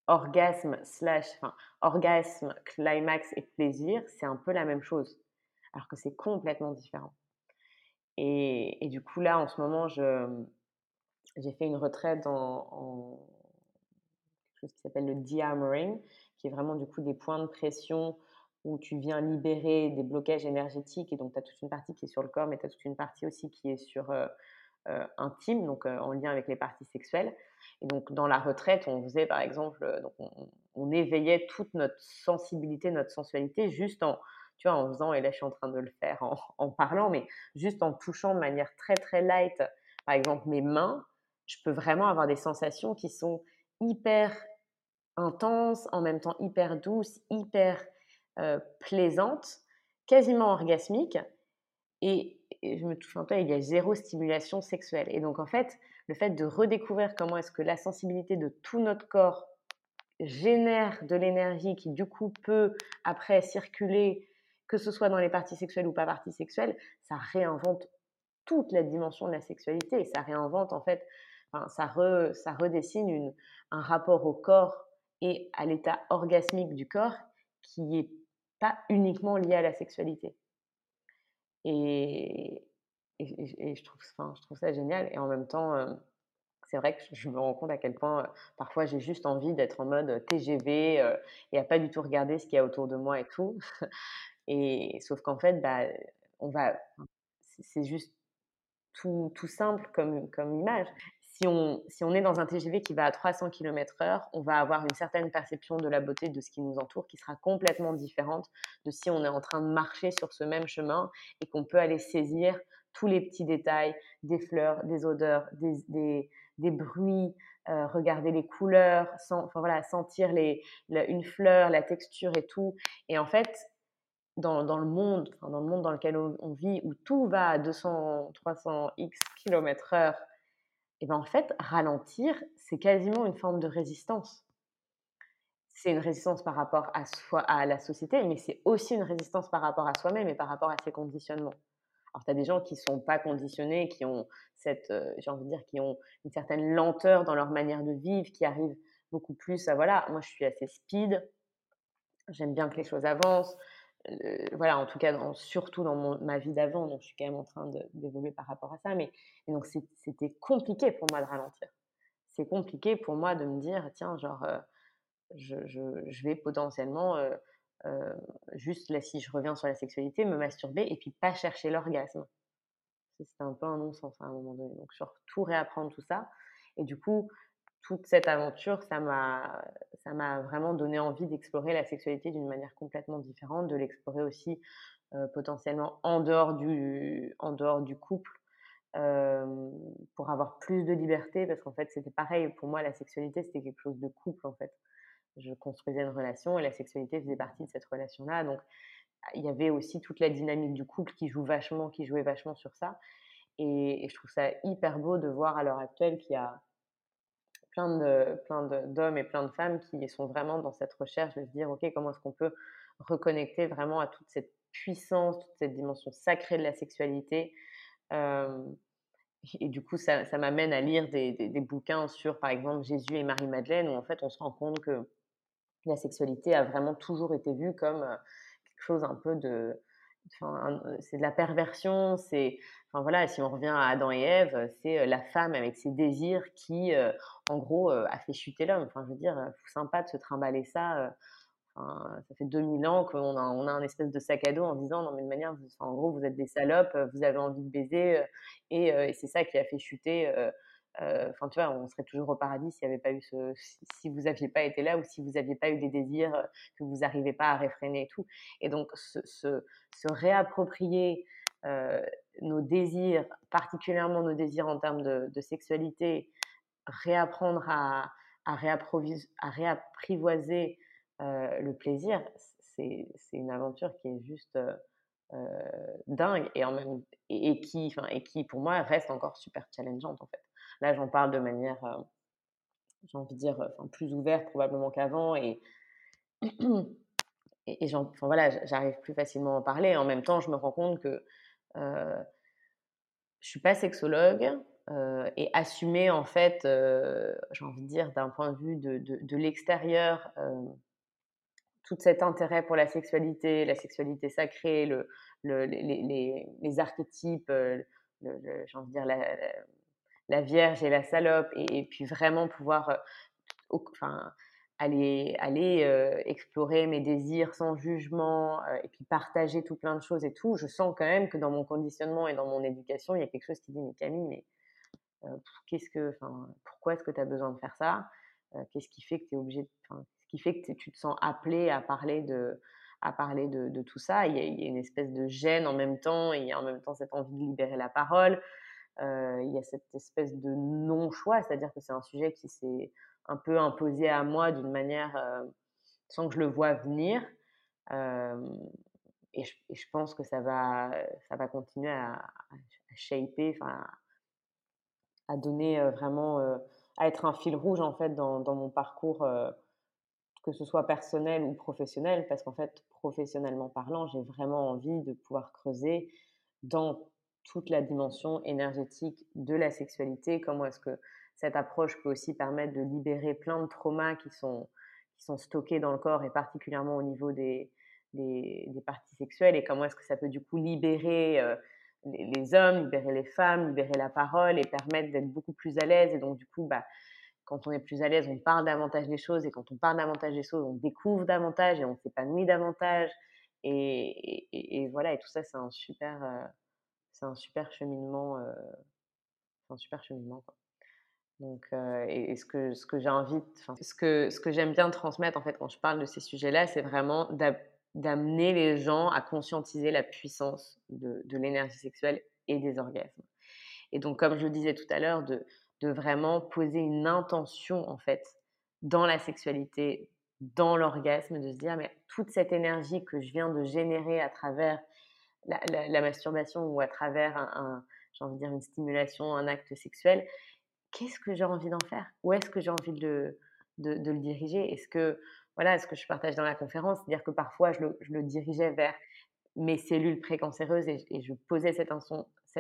orgasme slash, enfin, orgasme, climax et plaisir, c'est un peu la même chose, alors que c'est complètement différent. Et, et, du coup, là, en ce moment, j'ai fait une retraite en, chose qui s'appelle le de-armoring, qui est vraiment du coup des points de pression où tu viens libérer des blocages énergétiques. Et donc, tu as toute une partie qui est sur le corps, mais tu as toute une partie aussi qui est sur euh, euh, intime, donc en lien avec les parties sexuelles. Et donc, dans la retraite, on faisait par exemple, donc on, éveillait toute notre sensibilité, notre sensualité, juste en, tu vois, en faisant, et là je suis en train de le faire en, en parlant, mais juste en touchant de manière très très light, par exemple mes mains, je peux vraiment avoir des sensations qui sont hyper intenses, en même temps hyper douces, hyper euh, plaisantes, quasiment orgasmiques. Et, je me touche un peu, il y a zéro stimulation sexuelle. Et donc en fait, le fait de redécouvrir comment est-ce que la sensibilité de tout notre corps génère de l'énergie qui du coup peut après circuler, que ce soit dans les parties sexuelles ou pas parties sexuelles, ça réinvente toute la dimension de la sexualité. Ça réinvente en fait ça, ça redessine un rapport au corps et à l'état orgasmique du corps qui n'est pas uniquement lié à la sexualité. Et, et, je, trouve, enfin, je trouve ça génial. Et en même temps, euh, c'est vrai que je me rends compte à quel point euh, parfois j'ai juste envie d'être en mode TGV euh, et à pas du tout regarder ce qu'il y a autour de moi et tout. et sauf qu'en fait, bah, on va, c'est juste tout, tout, simple comme, comme image si on, si on est dans un TGV qui va à 300 km/h, on va avoir une certaine perception de la beauté de ce qui nous entoure qui sera complètement différente de si on est en train de marcher sur ce même chemin et qu'on peut aller saisir tous les petits détails, des fleurs, des odeurs, des, des, des bruits, euh, regarder les couleurs, enfin voilà, sentir les, une fleur, la texture et tout. Et en fait, dans, dans le monde, dans le monde dans lequel on, on, vit, où tout va à 200, 300 x km heure et ben en fait, ralentir, c'est quasiment une forme de résistance. C'est une résistance par rapport à la société, mais c'est aussi une résistance par rapport à soi-même et par rapport à ses conditionnements. Alors, tu as des gens qui ne sont pas conditionnés, qui ont cette, euh, j'ai envie de dire, qui ont une certaine lenteur dans leur manière de vivre, qui arrivent beaucoup plus à, voilà, moi je suis assez speed, j'aime bien que les choses avancent, voilà, en tout cas, surtout dans ma vie d'avant, donc je suis quand même en train d'évoluer par rapport à ça. Mais donc c'était compliqué pour moi de ralentir. C'est compliqué pour moi de me dire, tiens, genre, je, je, vais potentiellement juste là, si je reviens sur la sexualité, me masturber et puis pas chercher l'orgasme. C'était un peu un non-sens à un moment donné. Donc sur tout réapprendre tout ça. Et du coup, toute cette aventure, ça m'a, ça m'a vraiment donné envie d'explorer la sexualité d'une manière complètement différente, de l'explorer aussi potentiellement en dehors du, en dehors du couple, pour avoir plus de liberté, parce qu'en fait, c'était pareil, pour moi, la sexualité, c'était quelque chose de couple, en fait. Je construisais une relation et la sexualité faisait partie de cette relation-là. Donc, il y avait aussi toute la dynamique du couple qui joue vachement, qui jouait vachement sur ça. Et je trouve ça hyper beau de voir à l'heure actuelle qu'il y a plein de plein d'hommes et plein de femmes qui sont vraiment dans cette recherche de se dire ok comment est-ce qu'on peut reconnecter vraiment à toute cette puissance, toute cette dimension sacrée de la sexualité. et du coup, ça, ça m'amène à lire des, des, bouquins sur, par exemple, Jésus et Marie-Madeleine, où en fait, on se rend compte que la sexualité a vraiment toujours été vue comme quelque chose un peu de, c'est de la perversion, c'est, enfin voilà, si on revient à Adam et Ève, c'est la femme avec ses désirs qui, en gros, a fait chuter l'homme. Enfin, je veux dire, sympa de se trimballer ça. ça fait 2000 ans qu'on a, un espèce de sac à dos en disant non mais de manière, en gros, vous êtes des salopes, vous avez envie de baiser, et, et c'est ça qui a fait chuter euh, enfin, tu vois, on serait toujours au paradis si vous n'aviez pas été là ou si vous n'aviez pas eu des désirs euh, que vous n'arrivez pas à réfréner et tout. Et donc, se, réapproprier euh, nos désirs, particulièrement nos désirs en termes de, sexualité, réapprendre à, réapprivoiser le plaisir, c'est une aventure qui est juste dingue et, en même, qui, et qui, pour moi, reste encore super challengeante en fait. Là, j'en parle de manière, euh, j'ai envie de dire, enfin, plus ouverte probablement qu'avant. Et, et, enfin, voilà, j'arrive plus facilement à en parler. En même temps, je me rends compte que euh, je suis pas sexologue. Euh, et assumer en fait, euh, j'ai envie de dire d'un point de vue de, de, l'extérieur, tout cet intérêt pour la sexualité, la sexualité sacrée, le, le les, les, les, archétypes, j'ai envie de dire la, la Vierge et la salope, et, puis vraiment pouvoir, enfin, aller, aller explorer mes désirs sans jugement et puis partager tout plein de choses et tout, je sens quand même que dans mon conditionnement et dans mon éducation, il y a quelque chose qui dit, mais Camille, mais que, pourquoi est-ce que tu as besoin de faire ça Qu'est-ce qui fait que tu es obligé, ce qui fait que tu te sens appelé à parler de, à parler de, de tout ça? Il y, a, il y, a, une espèce de gêne en même temps, et il y a en même temps cette envie de libérer la parole. Euh, il y a cette espèce de non-choix, c'est-à-dire que c'est un sujet qui s'est un peu imposé à moi d'une manière euh, sans que je le vois venir. Euh, et, je, pense que ça va, ça va continuer à, shaper, enfin, à donner vraiment, à être un fil rouge en fait dans mon parcours que ce soit personnel ou professionnel, parce qu'en fait, professionnellement parlant, j'ai vraiment envie de pouvoir creuser dans toute la dimension énergétique de la sexualité, comment est-ce que cette approche peut aussi permettre de libérer plein de traumas qui sont, qui sont stockés dans le corps et particulièrement au niveau des, des, parties sexuelles et comment est-ce que ça peut du coup libérer euh, les, hommes, libérer les femmes, libérer la parole et permettre d'être beaucoup plus à l'aise et donc du coup bah, quand on est plus à l'aise, on parle davantage des choses, et quand on parle davantage des choses, on découvre davantage et on s'épanouit davantage. Et, voilà, et tout ça, c'est un super, euh, c'est un super cheminement, euh, un super cheminement. Quoi. Donc, euh, et, ce que, ce que j'ai envie, ce que, ce que j'aime bien transmettre en fait quand je parle de ces sujets-là, c'est vraiment d'amener les gens à conscientiser la puissance de, de l'énergie sexuelle et des orgasmes. Et donc, comme je le disais tout à l'heure, de, de vraiment poser une intention en fait dans la sexualité, dans l'orgasme, de se dire mais toute cette énergie que je viens de générer à travers la, masturbation ou à travers un, j'ai envie de dire une stimulation, un acte sexuel, qu'est-ce que j'ai envie d'en faire? Où est-ce que j'ai envie de de, le diriger? Est-ce que voilà, ce que je partage dans la conférence, c'est-à-dire que parfois je le, dirigeais vers mes cellules précancéreuses et, et je posais cette,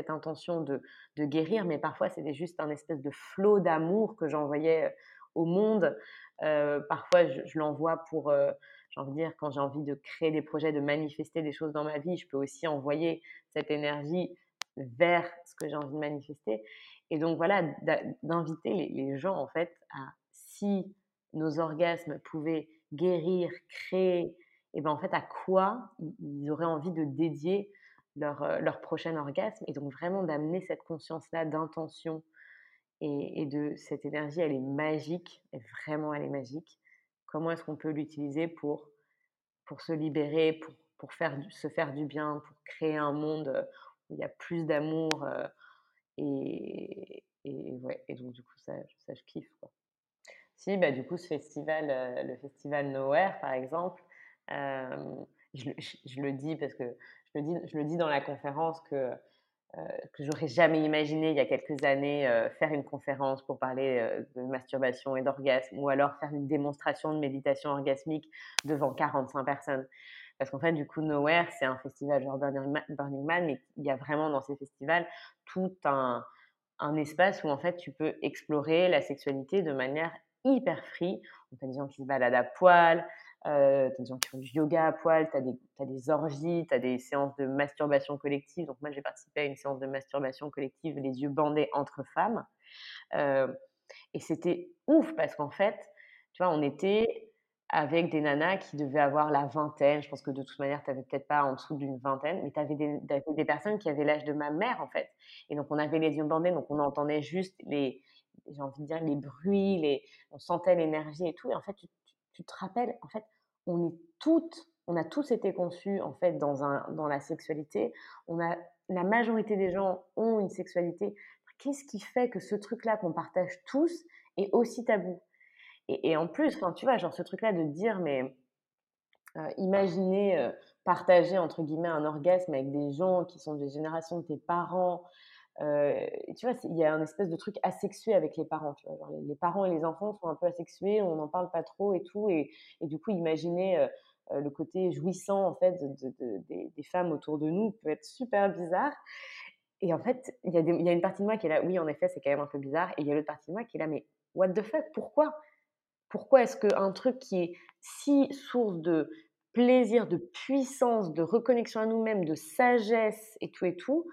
intention de, guérir, mais parfois c'était juste un espèce de flot d'amour que j'envoyais euh, au monde. Euh, parfois je, je l'envoie pour, euh, j'ai envie de dire, quand j'ai envie de créer des projets, de manifester des choses dans ma vie, je peux aussi envoyer cette énergie vers ce que j'ai envie de manifester. Et donc voilà, d'inviter les, gens en fait à, si nos orgasmes pouvaient guérir, créer, et ben en fait à quoi ils auraient envie de dédier leur, euh, leur prochain orgasme. Et donc vraiment d'amener cette conscience-là d'intention et, et, de cette énergie, elle est magique, vraiment elle est magique. Comment est-ce qu'on peut l'utiliser pour, pour se libérer, pour, pour faire se faire du bien, pour créer un monde euh, où il y a plus d'amour euh, et, et, ouais, et donc du coup ça, ça je kiffe. Quoi. Si, bah, du coup ce festival, le festival Nowhere par exemple, euh, je, je, le dis parce que je le dis, je le dis dans la conférence que, euh, que j'aurais jamais imaginé il y a quelques années euh, faire une conférence pour parler euh, de masturbation et d'orgasme ou alors faire une démonstration de méditation orgasmique devant 45 personnes. Parce qu'en fait, du coup, Nowhere, c'est un festival genre Burning Man, mais il y a vraiment dans ces festivals tout un, un espace où en fait tu peux explorer la sexualité de manière hyper free. On a des gens qui se baladent à poil, euh, tu as des gens qui font du yoga à poil, tu as, as, des orgies, tu as des séances de masturbation collective. Donc moi, j'ai participé à une séance de masturbation collective, les yeux bandés entre femmes. Euh, et c'était ouf parce qu'en fait, tu vois, on était avec des nanas qui devaient avoir la vingtaine. Je pense que de toute manière, tu n'avais peut-être pas en dessous d'une vingtaine, mais tu avais des, des, personnes qui avaient l'âge de ma mère, en fait. Et donc, on avait les yeux bandés, donc on entendait juste les, j'ai envie de dire, les bruits, les, on sentait l'énergie et tout. Et en fait, tu, tu te rappelles, en fait, on est toutes, on a tous été conçus en fait dans, un, dans la sexualité. On a, la majorité des gens ont une sexualité. Qu'est-ce qui fait que ce truc-là qu'on partage tous est aussi tabou? Et, en plus, enfin, tu vois, genre ce truc-là de dire, mais euh, imaginez euh, partager entre guillemets un orgasme avec des gens qui sont des générations de tes parents, euh, tu vois, il y a un espèce de truc asexué avec les parents. Les, parents et les enfants sont un peu asexués, on n'en parle pas trop et tout. Et, du coup, imaginez euh, euh le côté jouissant en fait de, de, de, des, femmes autour de nous peut être super bizarre. Et en fait, il y, a il y a une partie de moi qui est là, oui, en effet, c'est quand même un peu bizarre. Et il y a l'autre partie de moi qui est là, mais what the fuck Pourquoi? Pourquoi est-ce qu'un truc qui est si source de plaisir, de puissance, de reconnexion à nous-mêmes, de sagesse et tout et tout,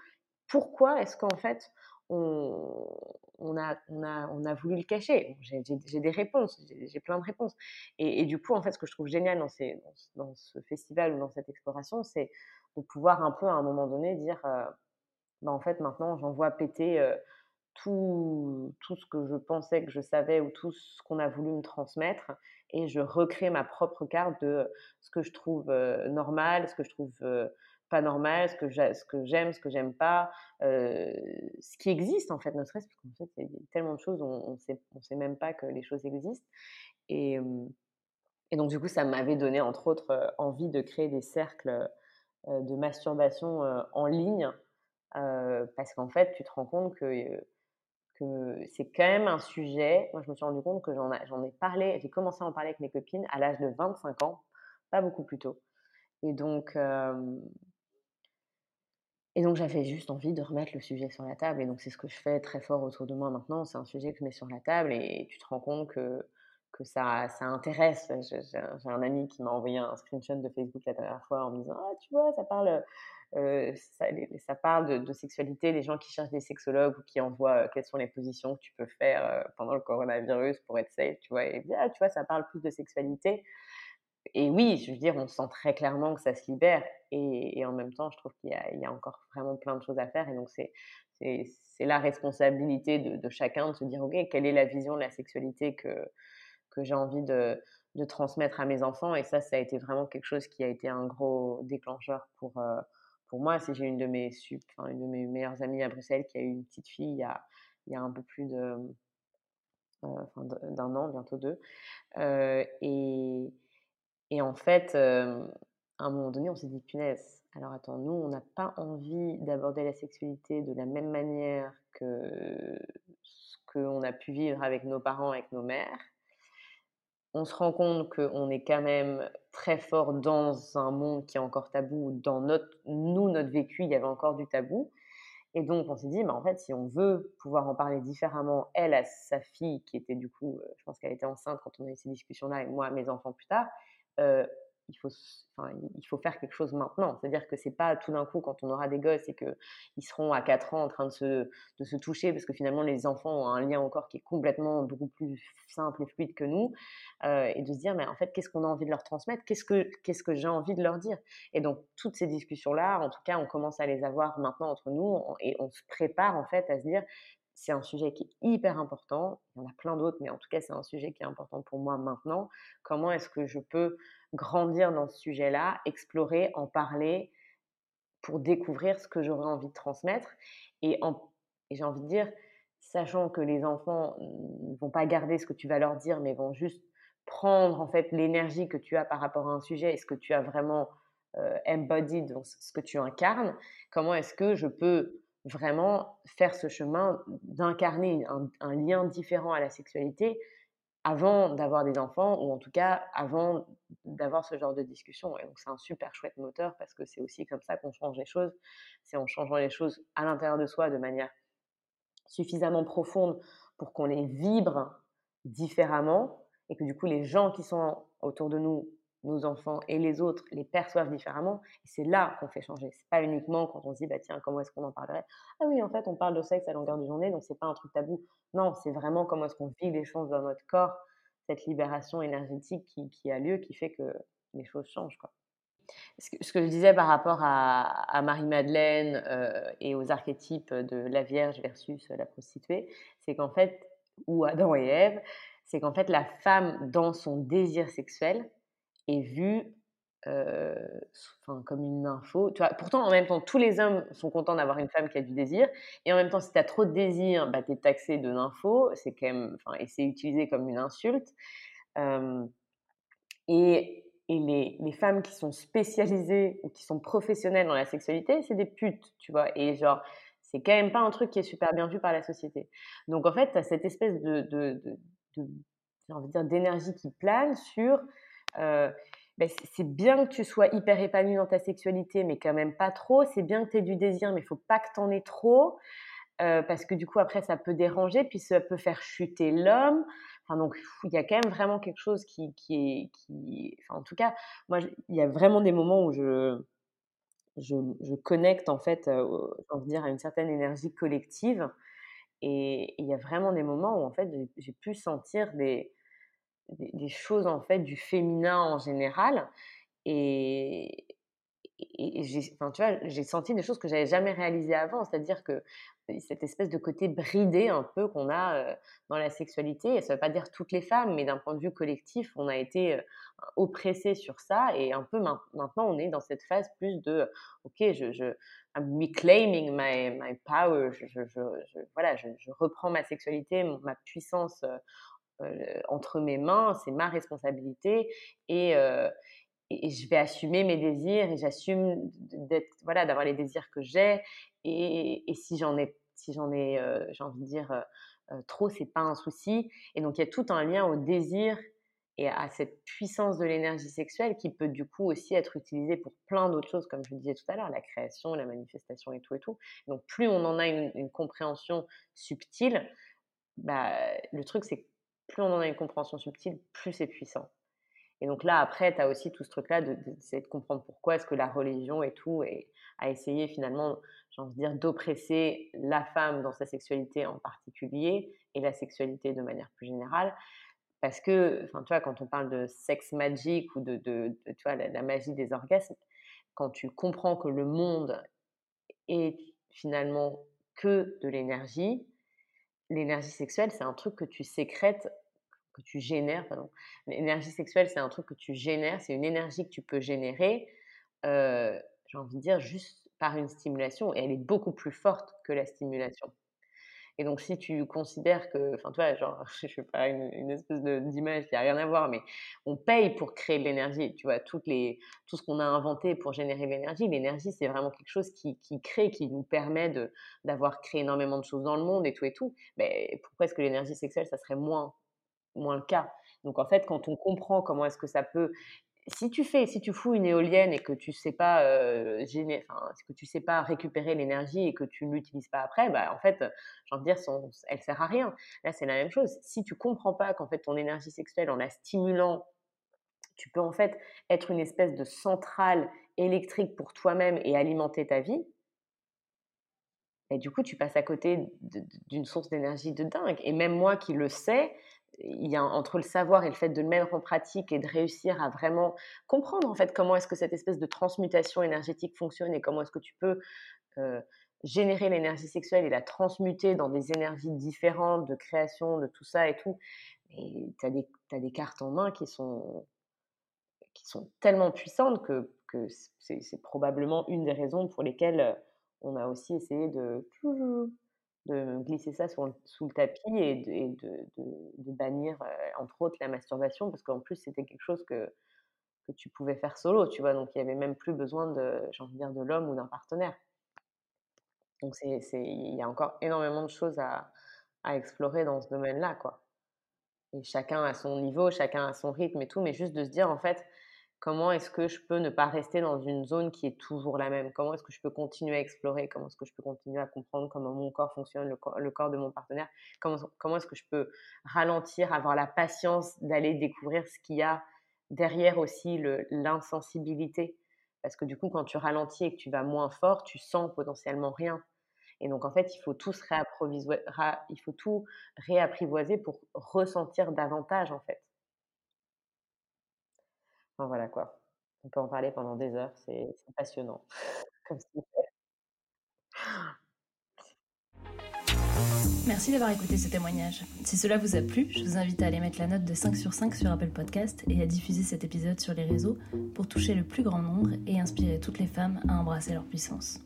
pourquoi est-ce qu'en fait on, a, on, a, on a voulu le cacher? J'ai des réponses, j'ai plein de réponses. Et, du coup, en fait, ce que je trouve génial dans, ce festival ou dans cette exploration, c'est de pouvoir un peu à un moment donné dire, euh, bah, en fait, maintenant, j'en vois péter euh, tout, tout ce que je pensais que je savais ou tout ce qu'on a voulu me transmettre et je recrée ma propre carte de ce que je trouve euh, normal, ce que je trouve pas normal, ce que j'aime, ce que j'aime pas, ce qui existe en fait, ne serait-ce qu'en fait, il y a tellement de choses, on ne sait, on sait même pas que les choses existent. Et, et donc, du coup, ça m'avait donné, entre autres, envie de créer des cercles de masturbation en ligne, parce qu'en fait, tu te rends compte que, que c'est quand même un sujet. Moi, je me suis rendu compte que j'en ai parlé, j'ai commencé à en parler avec mes copines à l'âge de 25 ans, pas beaucoup plus tôt. Et donc, et donc, j'avais juste envie de remettre le sujet sur la table. Et donc, c'est ce que je fais très fort autour de moi maintenant. C'est un sujet que je mets sur la table et tu te rends compte que, que ça, ça intéresse. J'ai un ami qui m'a envoyé un screenshot de Facebook la dernière fois en me disant Ah, tu vois, ça parle. Euh, ça, ça, parle de, sexualité, les gens qui cherchent des sexologues ou qui envoient euh, quelles sont les positions que tu peux faire euh, pendant le coronavirus pour être safe, tu vois, et bien, tu vois, ça parle plus de sexualité et oui, je veux dire, on sent très clairement que ça se libère. Et, en même temps, je trouve qu'il y, a encore vraiment plein de choses à faire. Et donc, c'est, la responsabilité de, chacun de se dire, OK, quelle est la vision de la sexualité que, que j'ai envie de, de, transmettre à mes enfants Et ça, ça a été vraiment quelque chose qui a été un gros déclencheur pour, euh, pour moi. Si j'ai une de mes une de mes meilleures amies à Bruxelles qui a eu une petite fille il y a, il y a un peu plus de, euh, d'un an, bientôt deux. Euh, et et en fait, à un moment donné, on s'est dit, punaise, alors attends, nous, on n'a pas envie d'aborder la sexualité de la même manière que ce qu'on a pu vivre avec nos parents, avec nos mères. On se rend compte qu'on est quand même très fort dans un monde qui est encore tabou. Dans notre, nous, notre vécu, il y avait encore du tabou. Et donc, on s'est dit, bah, en fait, si on veut pouvoir en parler différemment, elle à sa fille, qui était du coup, je pense qu'elle était enceinte quand on a eu ces discussions-là, et moi mes enfants plus tard, euh, il faut, il faut faire quelque chose maintenant. C'est-à-dire que c'est pas tout d'un coup quand on aura des gosses et qu'ils seront à 4 ans en train de se, de se toucher, parce que finalement les enfants ont un lien encore qui est complètement beaucoup plus simple et fluide que nous, euh, et de se dire mais en fait qu'est-ce qu'on a envie de leur transmettre, qu'est-ce que, qu'est-ce que j'ai envie de leur dire? Et donc toutes ces discussions-là, en tout cas, on commence à les avoir maintenant entre nous et on se prépare en fait à se dire c'est un sujet qui est hyper important. Il y en a plein d'autres, mais en tout cas, c'est un sujet qui est important pour moi maintenant. Comment est-ce que je peux grandir dans ce sujet-là, explorer, en parler pour découvrir ce que j'aurais envie de transmettre? Et, j'ai envie de dire, sachant que les enfants ne vont pas garder ce que tu vas leur dire, mais vont juste prendre en fait l'énergie que tu as par rapport à un sujet et ce que tu as vraiment euh, embodied, ce que tu incarnes, comment est-ce que je peux vraiment faire ce chemin d'incarner un, lien différent à la sexualité avant d'avoir des enfants ou en tout cas avant d'avoir ce genre de discussion. Et donc c'est un super chouette moteur parce que c'est aussi comme ça qu'on change les choses. C'est en changeant les choses à l'intérieur de soi de manière suffisamment profonde pour qu'on les vibre différemment et que du coup les gens qui sont autour de nous nos enfants et les autres les perçoivent différemment. Et c'est là qu'on fait changer. C'est pas uniquement quand on se dit, bah tiens, comment est-ce qu'on en parlerait? Ah oui, en fait, on parle de sexe à longueur de journée, donc c'est pas un truc tabou. Non, c'est vraiment comment est-ce qu'on vit les choses dans notre corps, cette libération énergétique qui, a lieu, qui fait que les choses changent. Quoi. Ce que, je disais par rapport à, Marie-Madeleine euh, et aux archétypes de la Vierge versus la prostituée, c'est qu'en fait, ou Adam et Ève, c'est qu'en fait la femme dans son désir sexuel, est vue comme une info. Tu vois, pourtant, en même temps, tous les hommes sont contents d'avoir une femme qui a du désir. Et en même temps, si tu as trop de désir, bah, tu es taxé de nympho. C'est quand même, et c'est utilisé comme une insulte. et, et les, les, femmes qui sont spécialisées ou qui sont professionnelles dans la sexualité, c'est des putes, tu vois. Et genre, c'est quand même pas un truc qui est super bien vu par la société. Donc, en fait, tu as cette espèce de, de, de, de dire, d'énergie qui plane sur euh, ben, c'est bien que tu sois hyper épanoui dans ta sexualité, mais quand même pas trop. C'est bien que tu aies du désir, mais il faut pas que tu en aies trop. Euh, parce que du coup, après, ça peut déranger, puis ça peut faire chuter l'homme. Enfin, donc, il y a quand même vraiment quelque chose qui, est. Enfin, en tout cas, moi, il y a vraiment des moments où je, je, je connecte, en fait, euh, dire, à une certaine énergie collective. Et il y a vraiment des moments où en fait j'ai pu sentir des, des, choses en fait du féminin en général. Et, j'ai, enfin, tu vois, j'ai senti des choses que j'avais jamais réalisées avant, c'est-à-dire que cette espèce de côté bridé un peu qu'on a dans la sexualité, ça veut pas dire toutes les femmes, mais d'un point de vue collectif, on a été oppressé sur ça, et un peu maintenant on est dans cette phase plus de, ok, je, je I'm reclaiming my, my power, je, voilà, je, reprends ma sexualité, ma puissance entre mes mains, c'est ma responsabilité, et et, je vais assumer mes désirs et j'assume d'être voilà d'avoir les désirs que j'ai et, et, si j'en ai si j'en ai euh, j'ai envie de dire euh, euh, trop c'est pas un souci et donc il y a tout un lien au désir et à cette puissance de l'énergie sexuelle qui peut du coup aussi être utilisée pour plein d'autres choses comme je le disais tout à l'heure la création la manifestation et tout et tout. Donc plus on en a une, une compréhension subtile bah le truc c'est plus on en a une compréhension subtile plus c'est puissant et donc là, après, tu as aussi tout ce truc-là d'essayer de, de, comprendre pourquoi est-ce que la religion et tout et a essayé finalement, j'ai envie de dire, d'oppresser la femme dans sa sexualité en particulier et la sexualité de manière plus générale. Parce que, enfin, tu vois, quand on parle de sexe magique ou de, de, tu vois, la, magie des orgasmes, quand tu comprends que le monde est finalement que de l'énergie, l'énergie sexuelle, c'est un truc que tu sécrètes que tu génères, pardon. L'énergie sexuelle, c'est un truc que tu génères, c'est une énergie que tu peux générer, euh, j'ai envie de dire, juste par une stimulation, et elle est beaucoup plus forte que la stimulation. Et donc, si tu considères que, enfin, tu vois, genre, je fais pas une, espèce d'image qui a rien à voir, mais on paye pour créer de l'énergie. Tu vois, toutes les, tout ce qu'on a inventé pour générer l'énergie, l'énergie, c'est vraiment quelque chose qui, crée, qui nous permet d'avoir créé énormément de choses dans le monde et tout et tout. Mais pourquoi est-ce que l'énergie sexuelle, ça serait moins moins le cas? Donc en fait, quand on comprend comment est-ce que ça peut si tu fais, si tu fous une éolienne et que tu sais pas euh, que tu sais pas récupérer l'énergie et que tu ne l'utilises pas après, bah en fait, j'ai envie de dire, son, elle sert à rien. Là, c'est la même chose. Si tu comprends pas qu'en fait ton énergie sexuelle, en la stimulant, tu peux en fait être une espèce de centrale électrique pour toi-même et alimenter ta vie. Et du coup, tu passes à côté d'une source d'énergie de dingue. Et même moi qui le sais, il y a entre le savoir et le fait de le mettre en pratique et de réussir à vraiment comprendre en fait comment est-ce que cette espèce de transmutation énergétique fonctionne et comment est-ce que tu peux euh, générer l'énergie sexuelle et la transmuter dans des énergies différentes de création, de tout ça et tout. Et tu as des, cartes en main qui sont, qui sont tellement puissantes que, que c'est probablement une des raisons pour lesquelles on a aussi essayé de de glisser ça sous le tapis et de, bannir, entre autres, la masturbation, parce qu'en plus, c'était quelque chose que, que tu pouvais faire solo, tu vois, donc il n'y avait même plus besoin de, j'ai envie de dire, de l'homme ou d'un partenaire. Donc il y a encore énormément de choses à, à explorer dans ce domaine-là, quoi. Et chacun à son niveau, chacun à son rythme et tout, mais juste de se dire, en fait, comment est-ce que je peux ne pas rester dans une zone qui est toujours la même? Comment est-ce que je peux continuer à explorer? Comment est-ce que je peux continuer à comprendre comment mon corps fonctionne, le corps, de mon partenaire? Comment, est-ce que je peux ralentir, avoir la patience d'aller découvrir ce qu'il y a derrière aussi l'insensibilité? Parce que du coup, quand tu ralentis et que tu vas moins fort, tu sens potentiellement rien. Et donc, en fait, il faut tout, il faut tout réapprivoiser pour ressentir davantage, en fait voilà quoi. On peut en parler pendant des heures, c'est passionnant Merci d'avoir écouté ce témoignage. Si cela vous a plu, je vous invite à aller mettre la note de 5 sur 5 sur Apple Podcast et à diffuser cet épisode sur les réseaux pour toucher le plus grand nombre et inspirer toutes les femmes à embrasser leur puissance.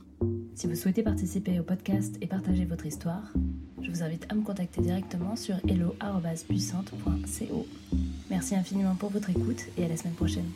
Si vous souhaitez participer au podcast et partager votre histoire, je vous invite à me contacter directement sur hello.puissante.co. Merci infiniment pour votre écoute et à la semaine prochaine.